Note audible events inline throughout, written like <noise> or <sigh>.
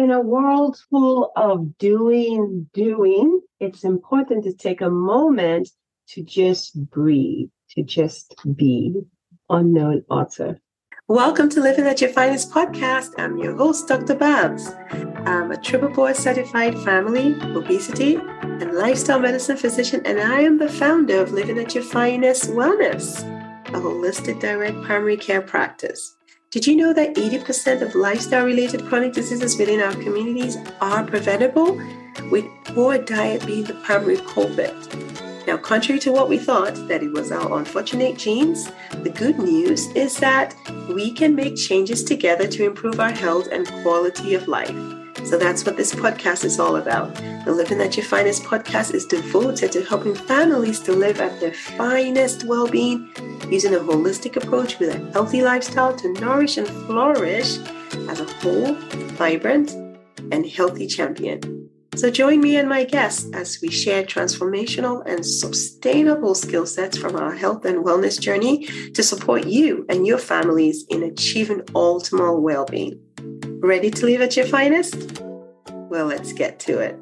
In a world full of doing, doing, it's important to take a moment to just breathe, to just be. Unknown author. Welcome to Living at Your Finest podcast. I'm your host, Dr. Babs. I'm a triple board certified family, obesity, and lifestyle medicine physician, and I am the founder of Living at Your Finest Wellness, a holistic direct primary care practice. Did you know that 80% of lifestyle related chronic diseases within our communities are preventable, with poor diet being the primary culprit? Now, contrary to what we thought, that it was our unfortunate genes, the good news is that we can make changes together to improve our health and quality of life. So that's what this podcast is all about. The Living at Your Finest podcast is devoted to helping families to live at their finest well being using a holistic approach with a healthy lifestyle to nourish and flourish as a whole, vibrant, and healthy champion. So join me and my guests as we share transformational and sustainable skill sets from our health and wellness journey to support you and your families in achieving optimal well-being. Ready to live at your finest? Well, let's get to it.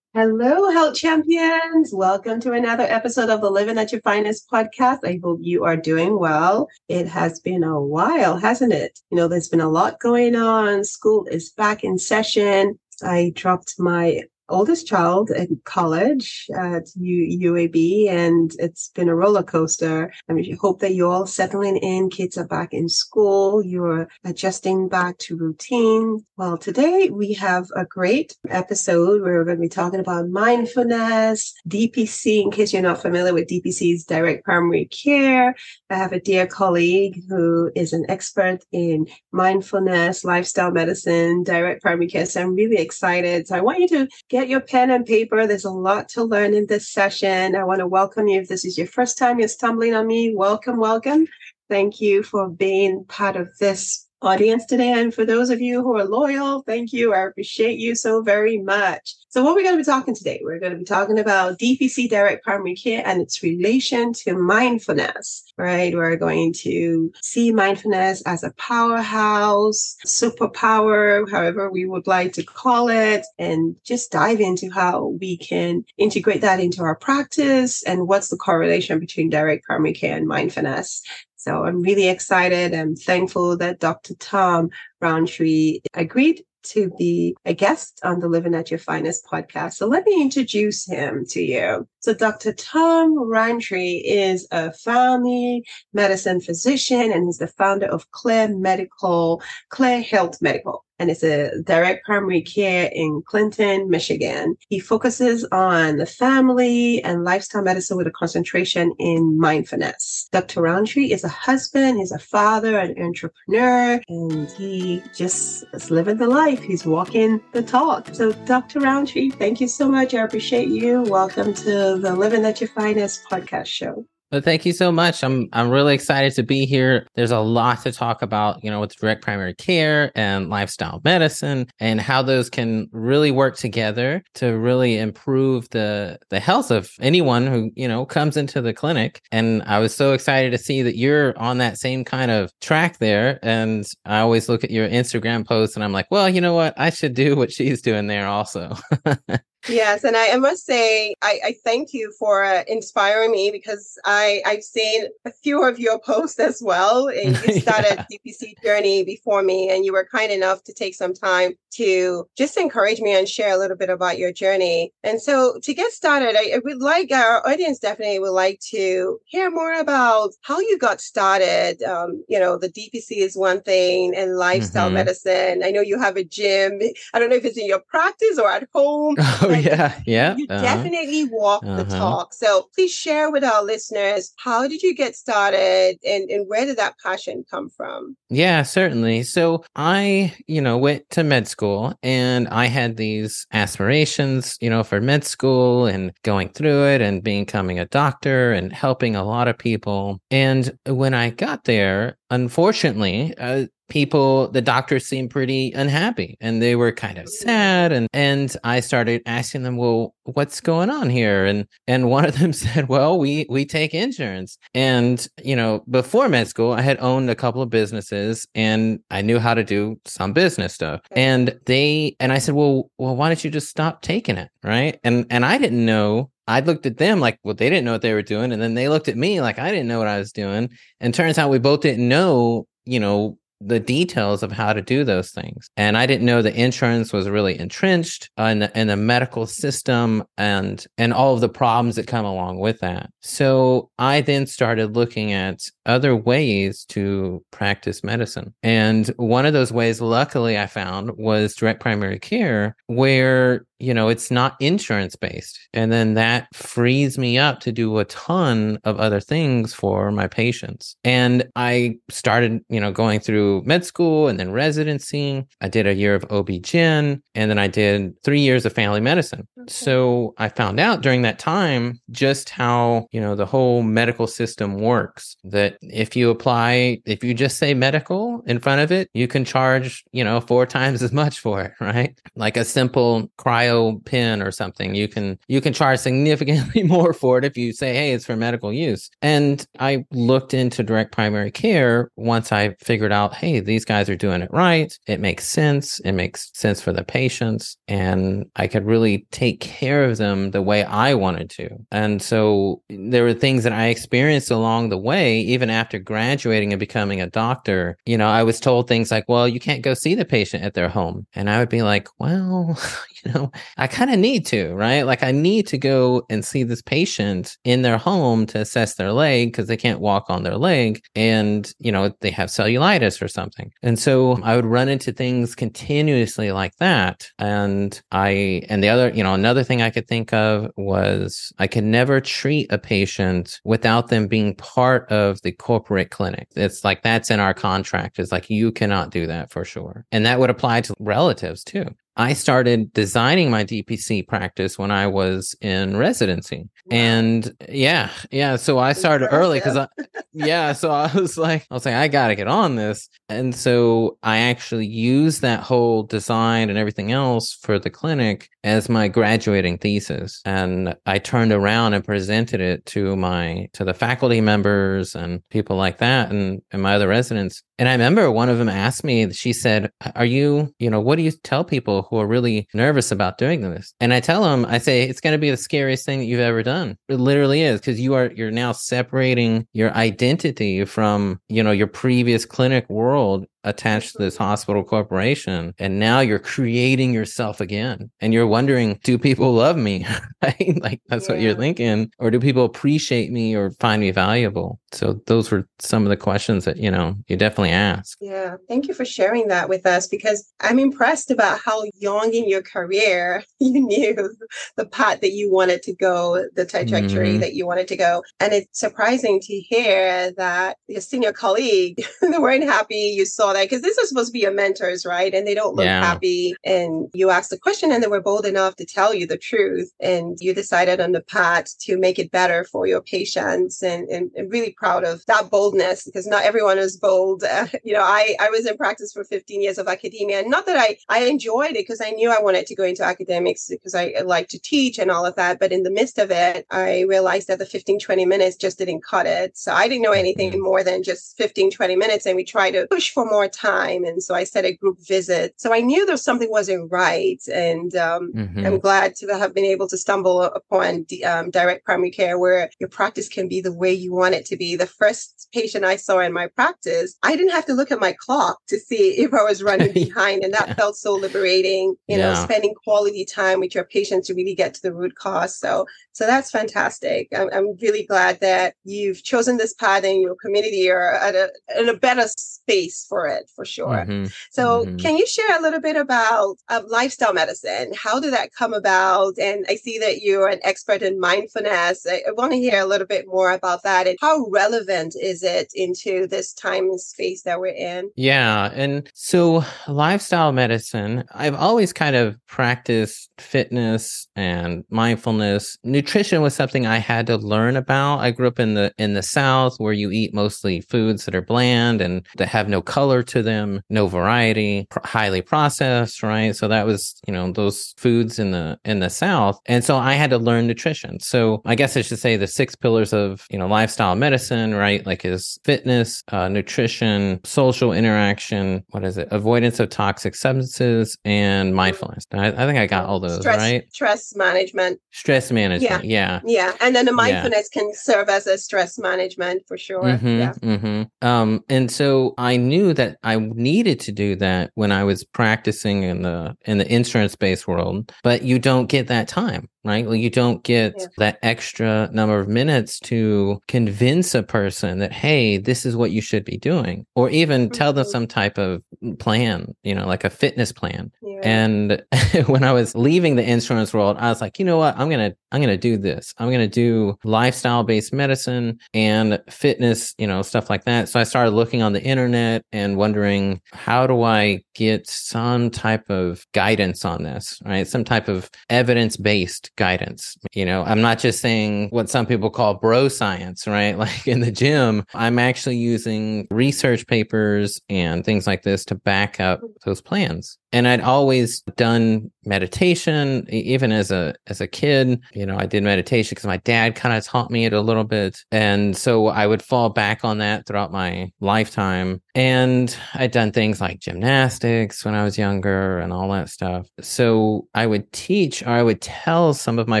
Hello, health champions. Welcome to another episode of the Living at Your Finest podcast. I hope you are doing well. It has been a while, hasn't it? You know, there's been a lot going on. School is back in session. I dropped my oldest child in college at U- UAB, and it's been a roller coaster. I mean, hope that you're all settling in. Kids are back in school. You're adjusting back to routine. Well, today we have a great episode where we're going to be talking about mindfulness, DPC. In case you're not familiar with DPC's direct primary care, I have a dear colleague who is an expert in mindfulness, lifestyle medicine, direct primary care. So I'm really excited. So I want you to get your pen and paper. There's a lot to learn in this session. I want to welcome you. If this is your first time you're stumbling on me, welcome, welcome. Thank you for being part of this audience today. And for those of you who are loyal, thank you. I appreciate you so very much. So, what we're going to be talking today, we're going to be talking about DPC direct primary care and its relation to mindfulness, right? We're going to see mindfulness as a powerhouse, superpower, however we would like to call it, and just dive into how we can integrate that into our practice and what's the correlation between direct primary care and mindfulness. So I'm really excited. I'm thankful that Dr. Tom Rountree agreed to be a guest on the Living at Your Finest podcast. So let me introduce him to you. So Dr. Tom Rountree is a family medicine physician and he's the founder of Clear Medical, Clear Health Medical and it's a direct primary care in Clinton, Michigan. He focuses on the family and lifestyle medicine with a concentration in mindfulness. Dr. Rountree is a husband, he's a father, an entrepreneur, and he just is living the life. He's walking the talk. So, Dr. Rountree, thank you so much. I appreciate you. Welcome to the Living at Your Finest podcast show. Well, thank you so much. I'm I'm really excited to be here. There's a lot to talk about, you know, with direct primary care and lifestyle medicine and how those can really work together to really improve the the health of anyone who, you know, comes into the clinic. And I was so excited to see that you're on that same kind of track there. And I always look at your Instagram posts and I'm like, well, you know what? I should do what she's doing there also. <laughs> Yes, and I, I must say I, I, thank you for uh, inspiring me because I I've seen a few of your posts as well. And you <laughs> started DPC journey before me, and you were kind enough to take some time to just encourage me and share a little bit about your journey. And so to get started, I, I would like our audience definitely would like to hear more about how you got started. Um, you know, the DPC is one thing, and lifestyle mm-hmm. medicine. I know you have a gym. I don't know if it's in your practice or at home. <laughs> Oh, yeah, yeah. You uh-huh. definitely walk uh-huh. the talk. So please share with our listeners how did you get started and, and where did that passion come from? Yeah, certainly. So I, you know, went to med school and I had these aspirations, you know, for med school and going through it and becoming a doctor and helping a lot of people. And when I got there, unfortunately, uh, people the doctors seemed pretty unhappy and they were kind of sad and and i started asking them well what's going on here? And and one of them <laughs> said well we we take insurance. And you know before med school i had owned a couple of businesses and i knew how to do some business stuff. And they and i said well well why don't you just stop taking it? Right? And and i didn't know. I looked at them like, well, they didn't know what they were doing. And then they looked at me like I didn't know what I was doing. And turns out we both didn't know, you know, the details of how to do those things. And I didn't know the insurance was really entrenched in the, in the medical system and and all of the problems that come along with that. So I then started looking at other ways to practice medicine. And one of those ways luckily I found was direct primary care where you know, it's not insurance based. And then that frees me up to do a ton of other things for my patients. And I started, you know, going through med school and then residency. I did a year of OB-GYN and then I did three years of family medicine. Okay. So I found out during that time just how, you know, the whole medical system works. That if you apply, if you just say medical in front of it, you can charge, you know, four <laughs> times as much for it, right? Like a simple cry bio pin or something, you can you can charge significantly <laughs> more for it if you say, hey, it's for medical use. And I looked into direct primary care once I figured out, hey, these guys are doing it right. It makes sense. It makes sense for the patients. And I could really take care of them the way I wanted to. And so there were things that I experienced along the way, even after graduating and becoming a doctor. You know, I was told things like, well, you can't go see the patient at their home. And I would be like, well, <laughs> <laughs> you know, I kind of need to, right? Like I need to go and see this patient in their home to assess their leg because they can't walk on their leg and, you know, they have cellulitis or something. And so I would run into things continuously like that. And I, and the other, you know, another thing I could think of was I could never treat a patient without them being part of the corporate clinic. It's like that's in our contract. It's like you cannot do that for sure. And that would apply to relatives too. I started designing my DPC practice when I was in residency. Wow. And yeah, yeah. So I started early because I, yeah. So I was <laughs> like, I was like, I got to get on this. And so I actually used that whole design and everything else for the clinic as my graduating thesis. And I turned around and presented it to my, to the faculty members and people like that and, and my other residents. And I remember one of them asked me, she said, Are you, you know, what do you tell people who are really nervous about doing this? And I tell them, I say, it's going to be the scariest thing that you've ever done. It literally is because you are, you're now separating your identity from, you know, your previous clinic world attached to this hospital corporation and now you're creating yourself again. And you're wondering do people love me? <laughs> Right? Like that's yeah. what you're thinking. Or do people appreciate me or find me valuable? So those were some of the questions that you know you definitely ask. Yeah. Thank you for sharing that with us because i'm impressed about how young in your career <laughs> you knew the path that you wanted to go the trajectory mm-hmm. that you wanted to go. And it's surprising to hear that your senior colleague <laughs> they weren't happy. You saw that because this is supposed to be your mentors, right? And they don't look yeah. happy. And you asked the question and they were bold enough to tell you the truth. And you decided on the path to make it better for your patients and, and, and really proud of that boldness because not everyone is bold. Uh, <laughs> you know, I, I was in practice for 15 years of academia and not that I, I enjoyed it because I knew I wanted to go into academics because I, I like to teach and all of that. But in the midst of it, I realized that the 15, 20 minutes just didn't cut it. So I didn't know anything mm-hmm. more than just 15, 20 minutes. And we try to push for more time. And so I said a group visit. So I knew there something wasn't right. And um, mm-hmm. I'm glad to have been able to stumble upon um, direct primary care where your practice can be the way you want it to be. The first patient I saw in my practice, I didn't have to look at my clock to see <laughs> if I was running <laughs> behind. And that yeah. felt so liberating, you yeah. know, spending quality time with your patients to really get to the root cause. So, so that's fantastic. I'm, I'm really glad that you've chosen this path and your community are at a, in a better space for it for sure. Mm-hmm. So, mm-hmm. can you share a little bit about uh, lifestyle medicine? How did that come about? And I see that you're an expert in mindfulness. I, I want to hear a little bit more about that and how relevant is it into this time and space that we're in? Yeah. And so, lifestyle medicine, I've always kind of practiced fitness and mindfulness. Nutrition was something I had to learn about. I grew up in the in the South where you eat mostly foods that are bland and that have no color color to them, no variety, pr- highly processed, right? So that was, you know, those foods in the in the South. And so I had to learn nutrition. So I guess I should say the six pillars of, you know, lifestyle medicine, right? Like is fitness, uh, nutrition, social interaction, what is it? Avoidance of toxic substances and mindfulness. I, I think I got all those, stress, right? Stress management. Stress management. Yeah. Yeah. And then the mindfulness yeah. can serve as a stress management for sure. Mm-hmm, yeah. Mm-hmm. Um, and so I knew that I needed to do that when I was practicing in the in the insurance based world, but you don't get that time right? Well, you don't get yeah. that extra number of minutes to convince a person that, hey, this is what you should be doing, or even mm-hmm. tell them mm-hmm. some type of plan, you know, like a fitness plan. Yeah. And <laughs> when I was leaving the insurance world, I was like, you know what? I'm going to, I'm going to do this. I'm going to do lifestyle based medicine and fitness, you know, stuff like that. So I started looking on the internet and wondering, how do I get some type of guidance on this, right? Some type of evidence based guidance. You know, I'm not just saying what some people call bro science, right? <laughs> Like in the gym, I'm actually using research papers and things like this to back up those plans and I'd always done meditation even as a as a kid you know I did meditation because my dad kind of taught me it a little bit and so I would fall back on that throughout my lifetime and I'd done things like gymnastics when I was younger and all that stuff so I would teach or I would tell some of my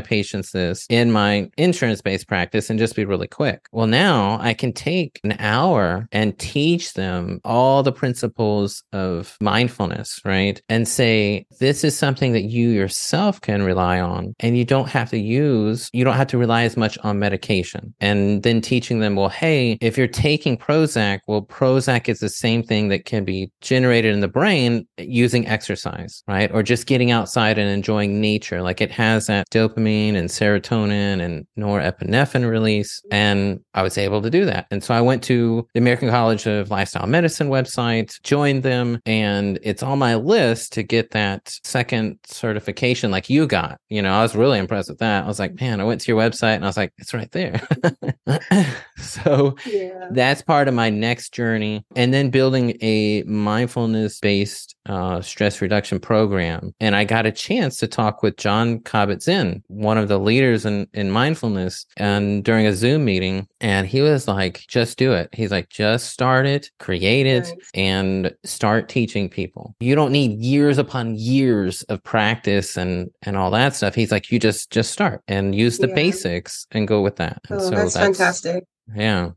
patients this in my insurance based practice and just be really quick well now I can take an hour and teach them all the principles of mindfulness right and say, this is something that you yourself can rely on. And you don't have to use, you don't have to rely as much on medication. And then teaching them, well, hey, if you're taking Prozac, well, Prozac is the same thing that can be generated in the brain using exercise, right? Or just getting outside and enjoying nature. Like it has that dopamine and serotonin and norepinephrine release. And I was able to do that. And so I went to the American College of Lifestyle Medicine website, joined them, and it's on my list to get that second certification like you got. You know, I was really impressed with that. I was like, man, I went to your website and I was like, it's right there. <laughs> <laughs> so yeah. that's part of my next journey. And then building a mindfulness based uh, stress reduction program. And I got a chance to talk with Jon Kabat-Zinn, one of the leaders in, in mindfulness, and during a Zoom meeting. And he was like, just do it. He's like, just start it, create it, and start teaching people. You don't need years upon years of practice and and all that stuff. He's like, you just just start and use the yeah. basics and go with that. And oh, so that's, that's fantastic. Yeah.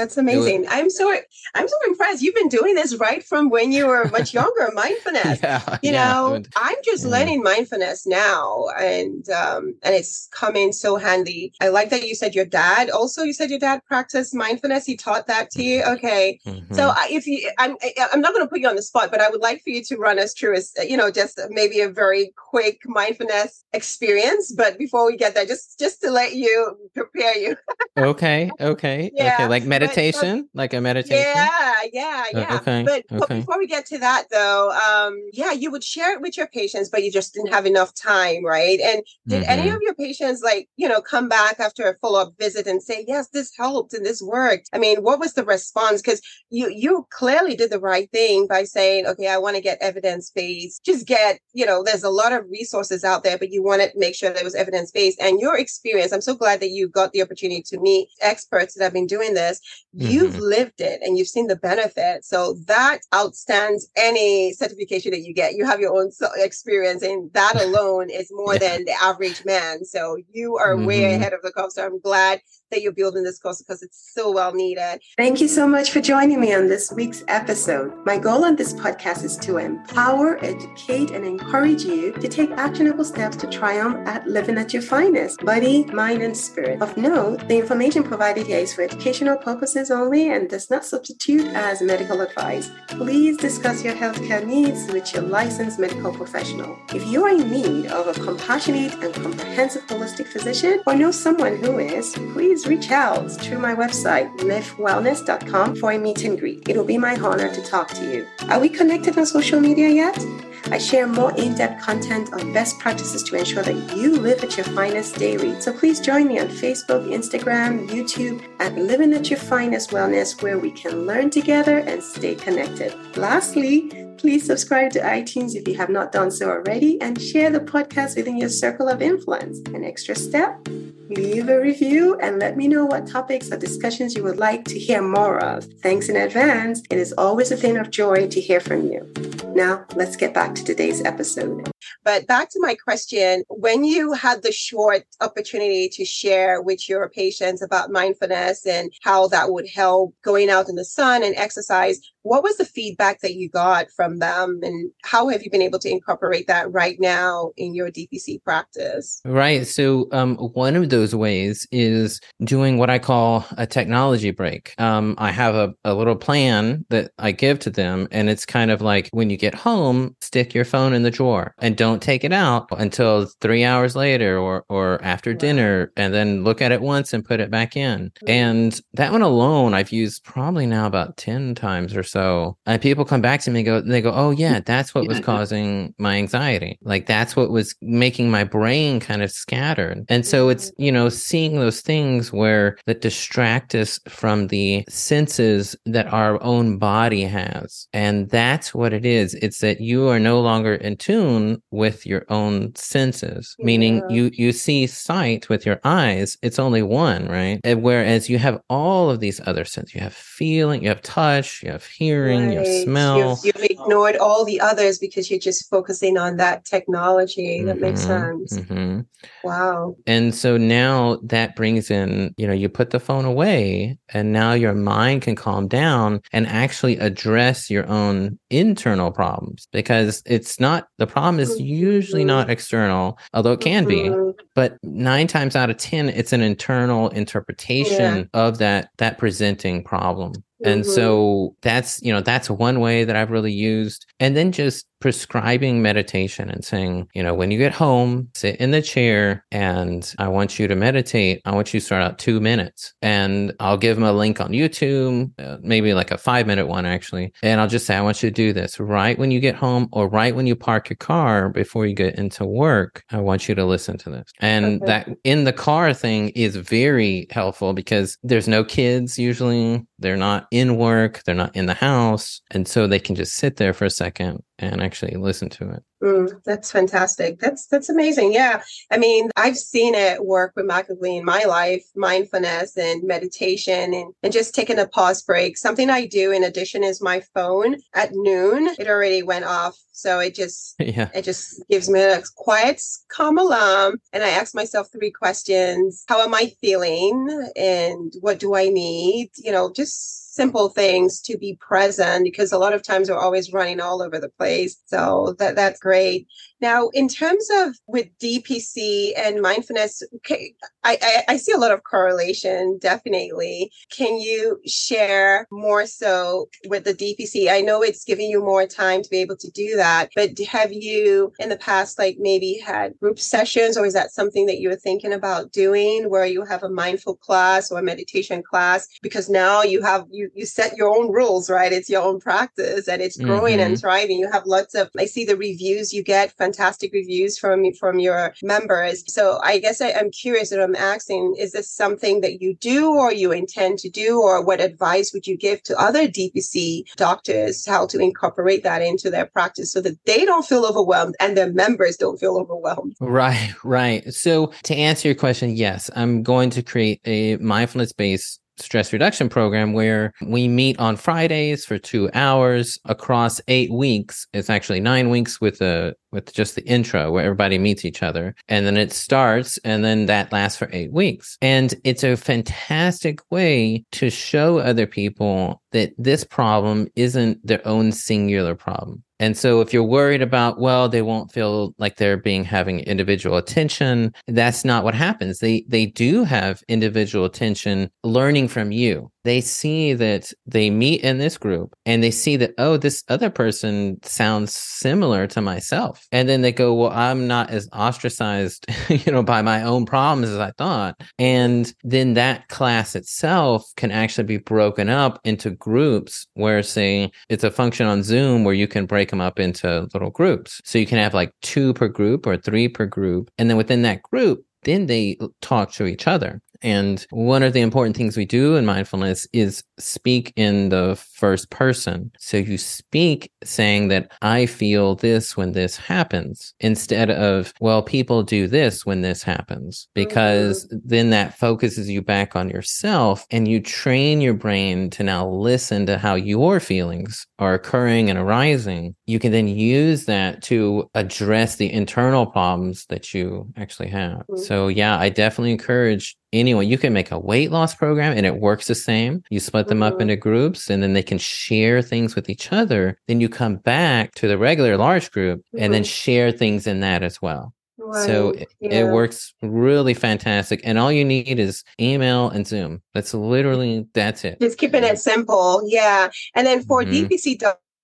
That's amazing. Was, I'm so I'm so impressed. You've been doing this right from when you were much <laughs> younger. mindfulness. Yeah, you yeah, know, I'm just yeah. learning mindfulness now, and um, and it's coming so handy. I like that you said your dad. Also, you said your dad practiced mindfulness. He taught that to you. Okay. Mm-hmm. So if you, I'm I'm not going to put you on the spot, but I would like for you to run us through, a, you know, just maybe a very quick mindfulness experience. But before we get there, just just to let you prepare you. okay. Okay. <laughs> Yeah. Okay. Like meditation, but, like a meditation. Yeah, yeah, oh, yeah. Okay, but, okay. but before we get to that, though, um, yeah, you would share it with your patients, but you just didn't have enough time, right? And did mm-hmm. any of your patients, like, you know, come back after a follow up visit and say, "Yes, this helped and this worked"? I mean, what was the response? Because you you clearly did the right thing by saying, "Okay, I want to get evidence based." Just get, you know, there's a lot of resources out there, but you want to make sure there was evidence based. And your experience, I'm so glad that you got the opportunity to meet experts that have been doing this You've mm-hmm. lived it and you've seen the benefit. So that outstands any certification that you get. You have your own experience, and that <laughs> alone is more yeah. than the average man. So you are mm-hmm. way ahead of the curve. So I'm glad that you're building this course because it's so well needed. Thank you so much for joining me on this week's episode. My goal on this podcast is to empower, educate, and encourage you to take actionable steps to triumph at living at your finest, body, mind, and spirit. Of note, the information provided here is for educational purposes only and does not substitute as medical advice. Please discuss your healthcare needs with your licensed medical professional. If you are in need of a compassionate and comprehensive holistic physician or know someone who is, please reach out through my website, livewellness.com, for a meet and greet. It will be my honor to talk to you. Are we connected on social media yet? I share more in depth content on best practices to ensure that you live at your finest daily. So please join me on Facebook, Instagram, YouTube at Living at Your Finest Wellness, where we can learn together and stay connected. Lastly, please subscribe to iTunes if you have not done so already and share the podcast within your circle of influence. An extra step? Leave a review and let me know what topics or discussions you would like to hear more of. Thanks in advance. It is always a thing of joy to hear from you. Now, let's get back to today's episode. But back to my question when you had the short opportunity to share with your patients about mindfulness and how that would help going out in the sun and exercise, what was the feedback that you got from them and how have you been able to incorporate that right now in your DPC practice? Right. So, um, one of those ways is doing what I call a technology break. Um, I have a, a little plan that I give to them, and it's kind of like when you get home, stick your phone in the drawer and don't take it out until three hours later or, or after wow. dinner, and then look at it once and put it back in. Mm-hmm. And that one alone, I've used probably now about 10 times or so. And people come back to me and go, they go, oh, yeah, that's what was causing my anxiety. Like that's what was making my brain kind of scattered. And so it's, mm-hmm. you know, seeing those things where that distract us from the senses that our own body has. And that's what it is. It's that you are no longer in tune with your own senses, yeah. meaning you, you see sight with your eyes. It's only one, right? And whereas you have all of these other senses, you have feeling, you have touch, you have hearing, right. your smell. You've, you've, ignored all the others because you're just focusing on that technology. Mm-hmm. That makes mm-hmm. sense. Mm-hmm. Wow. And so now that brings in, you know, you put the phone away and now your mind can calm down and actually address your own internal problems because it's not the problem is usually not mm-hmm. external, although it can be, mm-hmm. but nine times out of 10, it's an internal interpretation yeah. of that, that presenting problem. And mm-hmm. so that's, you know, that's one way that I've really used. And then just prescribing meditation and saying, you know, when you get home, sit in the chair and I want you to meditate. I want you to start out two minutes and I'll give them a link on YouTube, uh, maybe like a five minute one actually. And I'll just say, I want you to do this right when you get home or right when you park your car before you get into work. I want you to listen to this. And okay. that in the car thing is very helpful because there's no kids usually. They're not in work. They're not in the house. And so they can just sit there for a second and actually listen to it. Mm, that's fantastic. That's that's amazing. Yeah, I mean, I've seen it work remarkably in my life, mindfulness and meditation, and and just taking a pause break. Something I do in addition is my phone at noon. It already went off, so it just <laughs> yeah. it just gives me a quiet, calm alarm, and I ask myself three questions: How am I feeling, and what do I need? You know, just simple things to be present because a lot of times we're always running all over the place. So that that's great great now, in terms of with DPC and mindfulness, okay, I, I, I, see a lot of correlation, definitely. Can you share more so with the DPC? I know it's giving you more time to be able to do that, but have you in the past, like maybe had group sessions, or is that something that you were thinking about doing where you have a mindful class or a meditation class? Because now you have, you, you set your own rules, right? It's your own practice and it's growing mm-hmm. and thriving. You have lots of, I see the reviews you get from fantastic reviews from from your members. So I guess I, am curious and I'm asking, is this something that you do or you intend to do, or what advice would you give to other DPC doctors how to incorporate that into their practice so that they don't feel overwhelmed and their members don't feel overwhelmed? Right, right. So to answer your question, yes, I'm going to create a mindfulness based stress reduction program where we meet on Fridays for two hours across eight weeks. It's actually nine weeks with a with just the intro where everybody meets each other. And then it starts and then that lasts for eight weeks. And it's a fantastic way to show other people that this problem isn't their own singular problem. And so if you're worried about, well, they won't feel like they're being having individual attention, that's not what happens. They they do have individual attention learning from you they see that they meet in this group and they see that, oh, this other person sounds similar to myself. And then they go, well, I'm not as ostracized, <laughs> you know, by my own problems as I thought. And then that class itself can actually be broken up into groups where, say, it's a function on Zoom where you can break them up into little groups. So you can have like two per group or three per group. And then within that group, then they talk to each other. And one of the important things we do in mindfulness is speak in the first person. So you speak saying that I feel this when this happens instead of, well, people do this when this happens, because mm-hmm. then that focuses you back on yourself and you train your brain to now listen to how your feelings are occurring and arising. You can then use that to address the internal problems that you actually have. Mm-hmm. So, yeah, I definitely encourage anyone. You can make a weight loss program and it works the same. You split them mm-hmm. up into groups and then they can share things with each other. Then you come back to the regular large group mm-hmm. and then mm-hmm. share things in that as well. Right. So it, yeah. it, works really fantastic. And all you need is email and Zoom. That's literally, that's it. Just keeping it simple. Yeah. And then for mm-hmm. DPC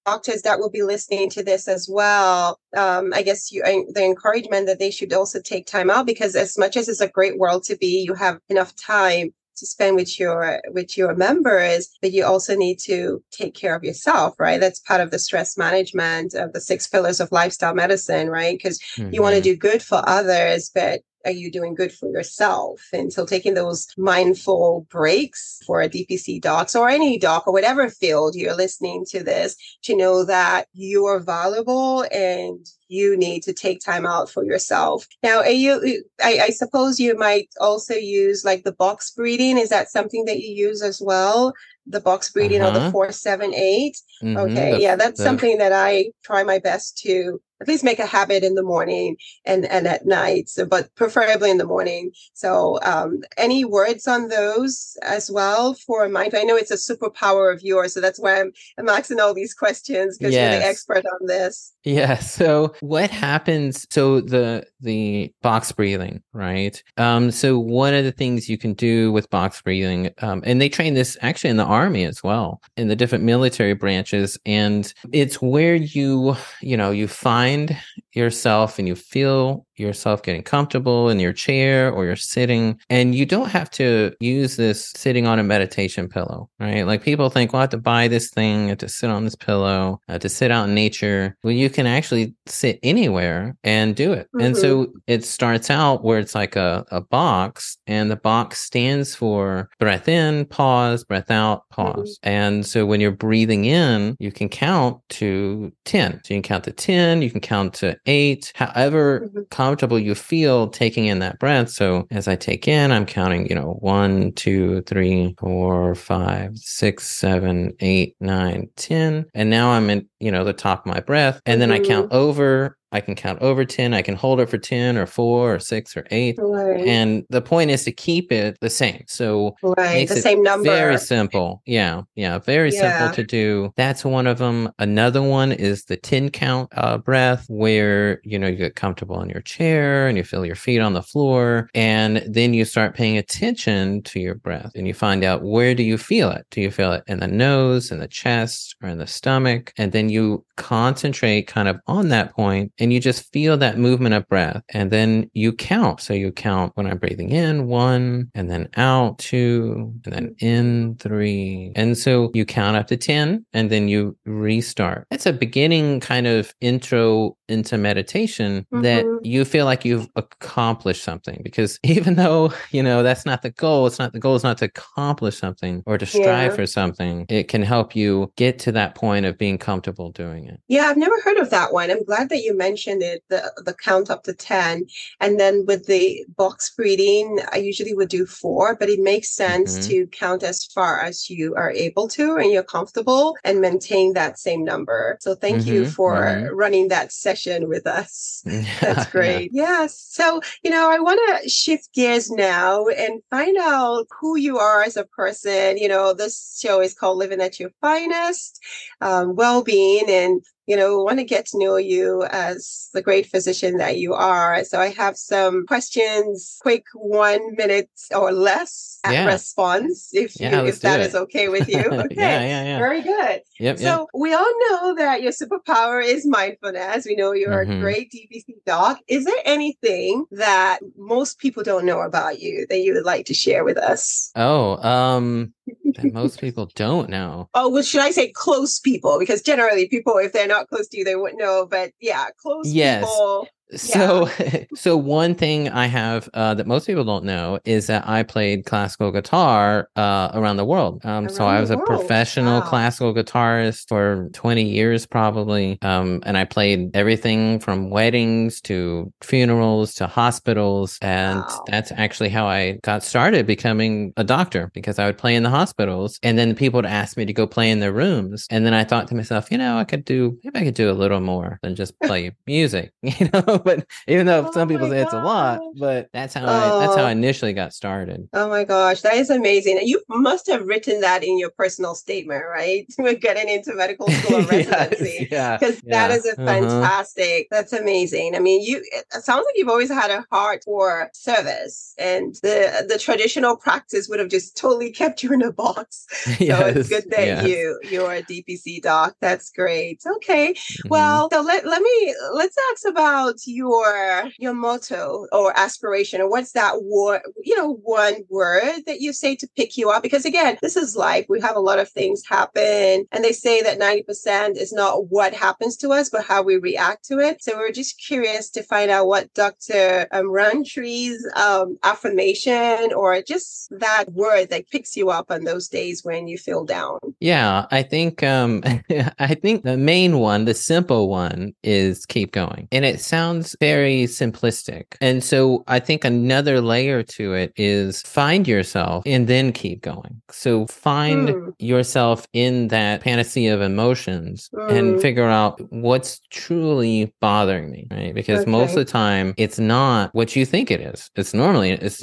doctors that will be listening to this as well, um, I guess you, the encouragement that they should also take time out because as much as it's a great world to be, you have enough time to spend with your with your members but you also need to take care of yourself right that's part of the stress management of the six pillars of lifestyle medicine right because mm-hmm. you want to do good for others but are you doing good for yourself? And so taking those mindful breaks for a DPC docs or any doc or whatever field you're listening to this to know that you are valuable and you need to take time out for yourself. Now, are you, I, I suppose you might also use like the box breathing. Is that something that you use as well? the box breathing uh-huh. or the uh-huh. 478 mm-hmm. okay the, yeah that's the, something that i try my best to at least make a habit in the morning and and at night so, but preferably in the morning. So um, any words on those as well for mind? I know it's a superpower of yours so that's why i'm, I'm asking all these questions because yes. you're the expert on this yeah so what happens so the the box breathing right? Um so one of the things you can do with box breathing um, and they train this actually in the army as well in the different military branches and it's where you you know you find yourself and you feel yourself getting comfortable in your chair or you're sitting and you don't have to use this sitting on a meditation pillow right? Like people think well i have to buy this thing I have to sit on this pillow I have to sit out in nature. Well you can actually sit anywhere and do it mm-hmm. and so mm-hmm. it starts out where it's like a, a box and the box stands for breath in pause breath out pause mm-hmm. and so when you're breathing in you can count to 10 so you can count to 10 you can count to 8 however mm-hmm comfortable you feel taking in that breath. So as I take in, I'm counting, you know, one, two, three, four, five, six, seven, eight, nine, ten. And now I'm in, you know, the top of my breath. And then mm-hmm. I count over I can count over 10. I can hold it for 10 or four or six or eight. Right. And the point is to keep it the same. So right. the same number. Very simple. Yeah. Yeah. Very yeah. simple to do. That's one of them. Another one is the 10 count uh, breath where, you know, you get comfortable in your chair and you feel your feet on the floor. And then you start paying attention to your breath and you find out where do you feel it? Do you feel it in the nose, in the chest, or in the stomach? And then you concentrate kind of on that point and you just feel that movement of breath and then you count. So you count when I'm breathing in one and then out two and then in three. And so you count up to 10 and then you restart. It's a beginning kind of intro into meditation mm-hmm. that you feel like you've accomplished something because <laughs> even though, you know, that's not the goal, it's not the goal is not to accomplish something or to strive yeah. for something. It can help you get to that point of being comfortable doing it. Yeah, I've never heard of that one. I'm glad that you mentioned it, the, the count up to 10. And then with the box breathing, I usually would do four, but it makes sense mm-hmm. to count as far as you are able to and you're comfortable and maintain that same number. So thank mm-hmm. you for mm-hmm. running that session with us. <laughs> That's great. yeah. Yes. So, you know, I want to shift gears now and find out who you are as a person. You know, this show is called Living at Your Finest, um, well being. And you know, want to get to know you as the great physician that you are. So I have some questions, quick one minute or less Yeah. response, if you, Yeah, let's if that do is it. okay with <laughs> you. Okay. yeah, yeah, yeah. Very good. Yep, So yep. we all know that your superpower is mindfulness. We know you're Mhm. a great DPC doc. Is there anything that most people don't know about you that you would like to share with us? Oh, um, that most people don't know. Oh, well, should I say close people? Because generally, people, if they're not close to you, they wouldn't know. But yeah, close Yes. people. So, <laughs> so one thing I have uh, that most people don't know is that I played classical guitar uh, around the world. Um, so I was a world. professional Wow. classical guitarist for 20 years, probably. Um, and I played everything from weddings to funerals to hospitals. And Wow. that's actually how I got started becoming a doctor because I would play in the hospitals and then people would ask me to go play in their rooms. And then I thought to myself, you know, I could do, maybe I could do a little more than just play music, <laughs> you know? <laughs> but even though Oh some people say it's a lot, but that's how I, that's how Oh. I initially got started. Oh my gosh, that is amazing. You must have written that in your personal statement, right? <laughs> We're getting into medical school <laughs> Yes, residency. yeah. Because that yeah, is a uh-huh. fantastic. That's amazing. I mean, you. It sounds like you've always had a heart for service, and the the traditional practice would have just totally kept you in a box. So Yes, it's good that yes. you you're a DPC doc. That's great. Okay, Mhm. well, so let, let me let's ask about your your motto or aspiration, or what's that word? You know, one word that you say to pick you up. Because again, this is life. We have a lot of things happen, and they say that ninety percent is not what happens to us, but how we react to it. So we're just curious to find out what Dr. Um, Rountree's um, affirmation or just that word that picks you up on those days when you feel down. Yeah, I think um <laughs> I think the main one, the simple one is keep going. And it sounds very simplistic. And so I think another layer to it is find yourself and then keep going. So find Hmm. yourself in that panacea of emotions and Mm. figure out what's truly bothering me, right? Because most of the time it's not what you think it is. It's normally it's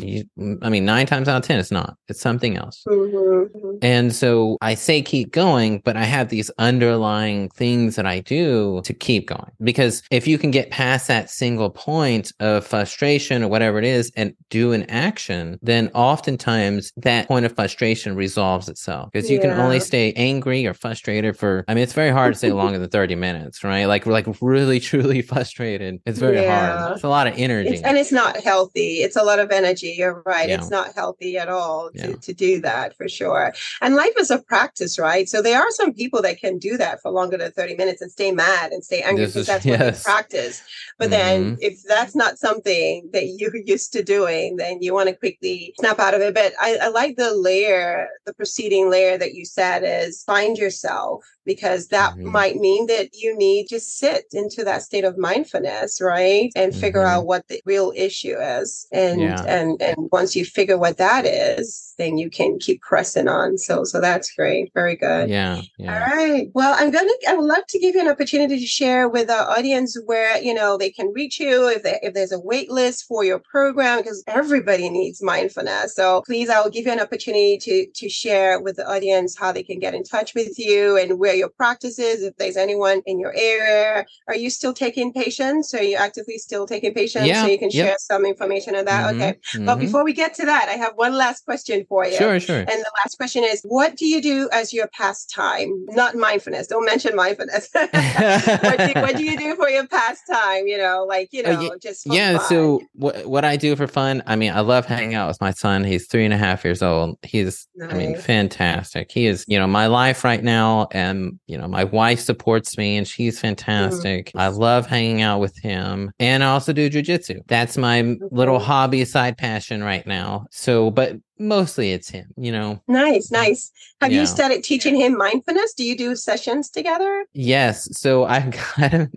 I mean 9 times out of 10 it's not. It's something else. Mhm, mhm. And so I say keep going, but I have these underlying things that I do to keep going. Because if you can get past that single point of frustration or whatever it is and do an action, then oftentimes that point of frustration resolves itself. Because you can only stay angry or frustrated for, I mean, it's very hard to stay longer than 30 minutes, right? Like, like really, <laughs> truly frustrated. It's very Yeah. hard. It's a lot of energy. It's, and it's not healthy. It's a lot of energy. You're right. Yeah. It's not healthy at all to, Yeah. to do that for sure. And life is a practice, right? So there are some people that can do that for longer than 30 minutes and stay mad and stay angry This because is- that's what yes. they practice. But then Mhm. if that's not something that you're <laughs> used to doing, then you want to quickly snap out of it. But I, I like the layer, the preceding layer that you said is find yourself because that Mhm. might mean that you need to sit into that state of mindfulness, right? And figure Mhm. out what the real issue is. And Yeah. and and once you figure what that is, then you can keep pressing on. So so that's great. Very good. yeah. All Yeah. right. Well, I'm gonna. I would love to give you an opportunity to share with our audience where you know they can reach you if they, if there's a wait list for your program because everybody needs mindfulness. So please, I will give you an opportunity to to share with the audience how they can get in touch with you and where your practices? If there's anyone in your area, are you still taking patients? Are you actively still taking patients? Yeah, So you can yep. share some information on that. Mhm, Okay. But mhm. before we get to that, I have one last question for you. Sure, sure. And the last question is, what do you do as your pastime? Not mindfulness. Don't mention mindfulness. <laughs> what, do, what do you do for your pastime? You know, like you Oh, know, ye- just yeah fun? so what what i do for fun i mean i love hanging out with my son he's three and a half years old he's i mean fantastic he is you know my life right now and you know my wife supports me and she's mm-hmm. fantastic. I love hanging out with him and i also do jujitsu. That's my little hobby side passion right now. So but mostly it's him you know nice, nice. Have Yeah. you started teaching him mindfulness? Do you do sessions together? Yes. So I've <laughs> got him.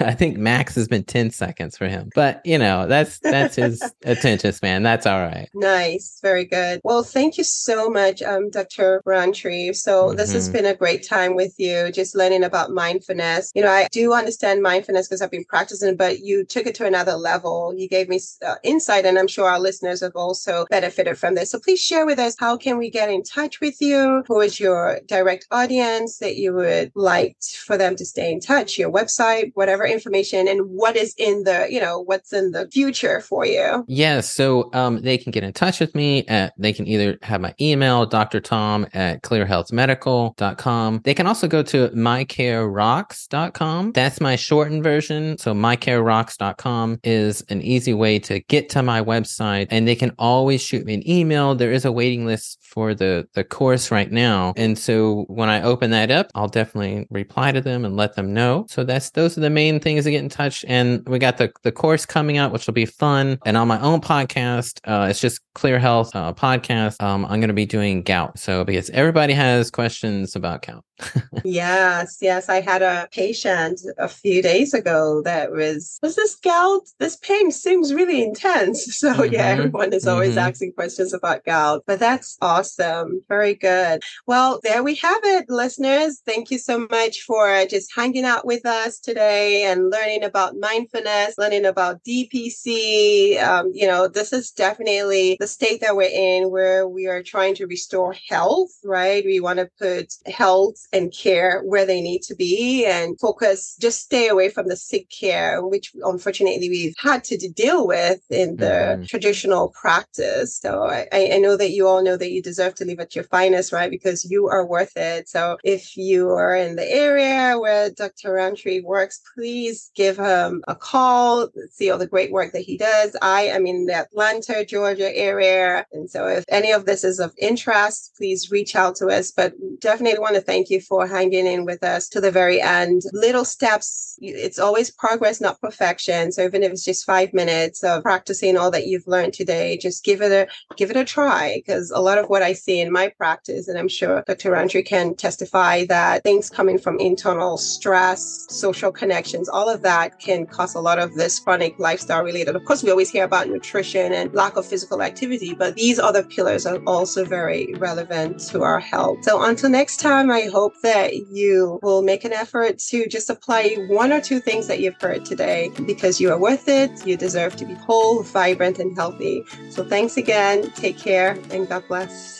I, think max has been 10 seconds for him, but you know, that's, that's his <laughs> attention span. That's all right. Nice, very good. Well, thank you so much, um, Dr. Rountree. So this has Mhm. been a great time with you, just learning about mindfulness. You know, I do understand mindfulness because I've been practicing, but you took it to another level. You gave me uh, insight, and I'm sure our listeners have also benefited from there. So please share with us how can we get in touch with you? Who is your direct audience that you would like for them to stay in touch? Your website, whatever information, and what is in the, you know, what's in the future for you? Yes. So um, they can get in touch with me at, they can either have my email, Dr. Tom at clearhealthmedical.com. They can also go to mycarerocks.com. That's my shortened version. So mycarerocks.com is an easy way to get to my website and they can always shoot me an email. There is a waiting list for the, the course right now. And so when I open that up, I'll definitely reply to them and let them know. So that's, those are the main things to get in touch. And we got the, the course coming out, which will be fun. And on my own podcast, uh, it's just Clear Health uh, podcast. Um, I'm going to be doing gout. So because everybody has questions about gout. <laughs> yes, yes. I had a patient a few days ago that was, was this gout? This pain seems really intense. <laughs> So mm-hmm. yeah, everyone is always mm-hmm. asking questions about gout, but that's awesome. Very good. Well, there we have it, listeners. Thank you so much for just hanging out with us today and learning about mindfulness, learning about DPC. Um, you know, this is definitely the state that we're in where we are trying to restore health, right? We want to put health and care where they need to be and focus, just stay away from the sick care, which unfortunately we've had to deal with in the mm-hmm. traditional practice. So I, I know that you all know that you deserve to live at your finest, right? Because you are worth it. So if you are in the area where Dr. Rountree works, please give him a call, see all the great work that he does. I am in the Atlanta, Georgia area. And so if any of this is of interest, please reach out to us. But definitely want to thank you for hanging in with us to the very end. Little steps, it's always progress, not perfection. So even if it's just five minutes of practicing all that you've learned today, just give it a give it a try. Because a lot of what I see in my practice, and I'm sure Dr. Rountree can testify that things coming from internal stress, social connections, all of that can cause a lot of this chronic lifestyle related. Of course, we always hear about nutrition and lack of physical activity, but these other pillars are also very relevant to our health. So until next time, I hope hope that you will make an effort to just apply one or two things that you've heard today because you are worth it. You deserve to be whole, vibrant, and healthy. So thanks again. Take care and God bless.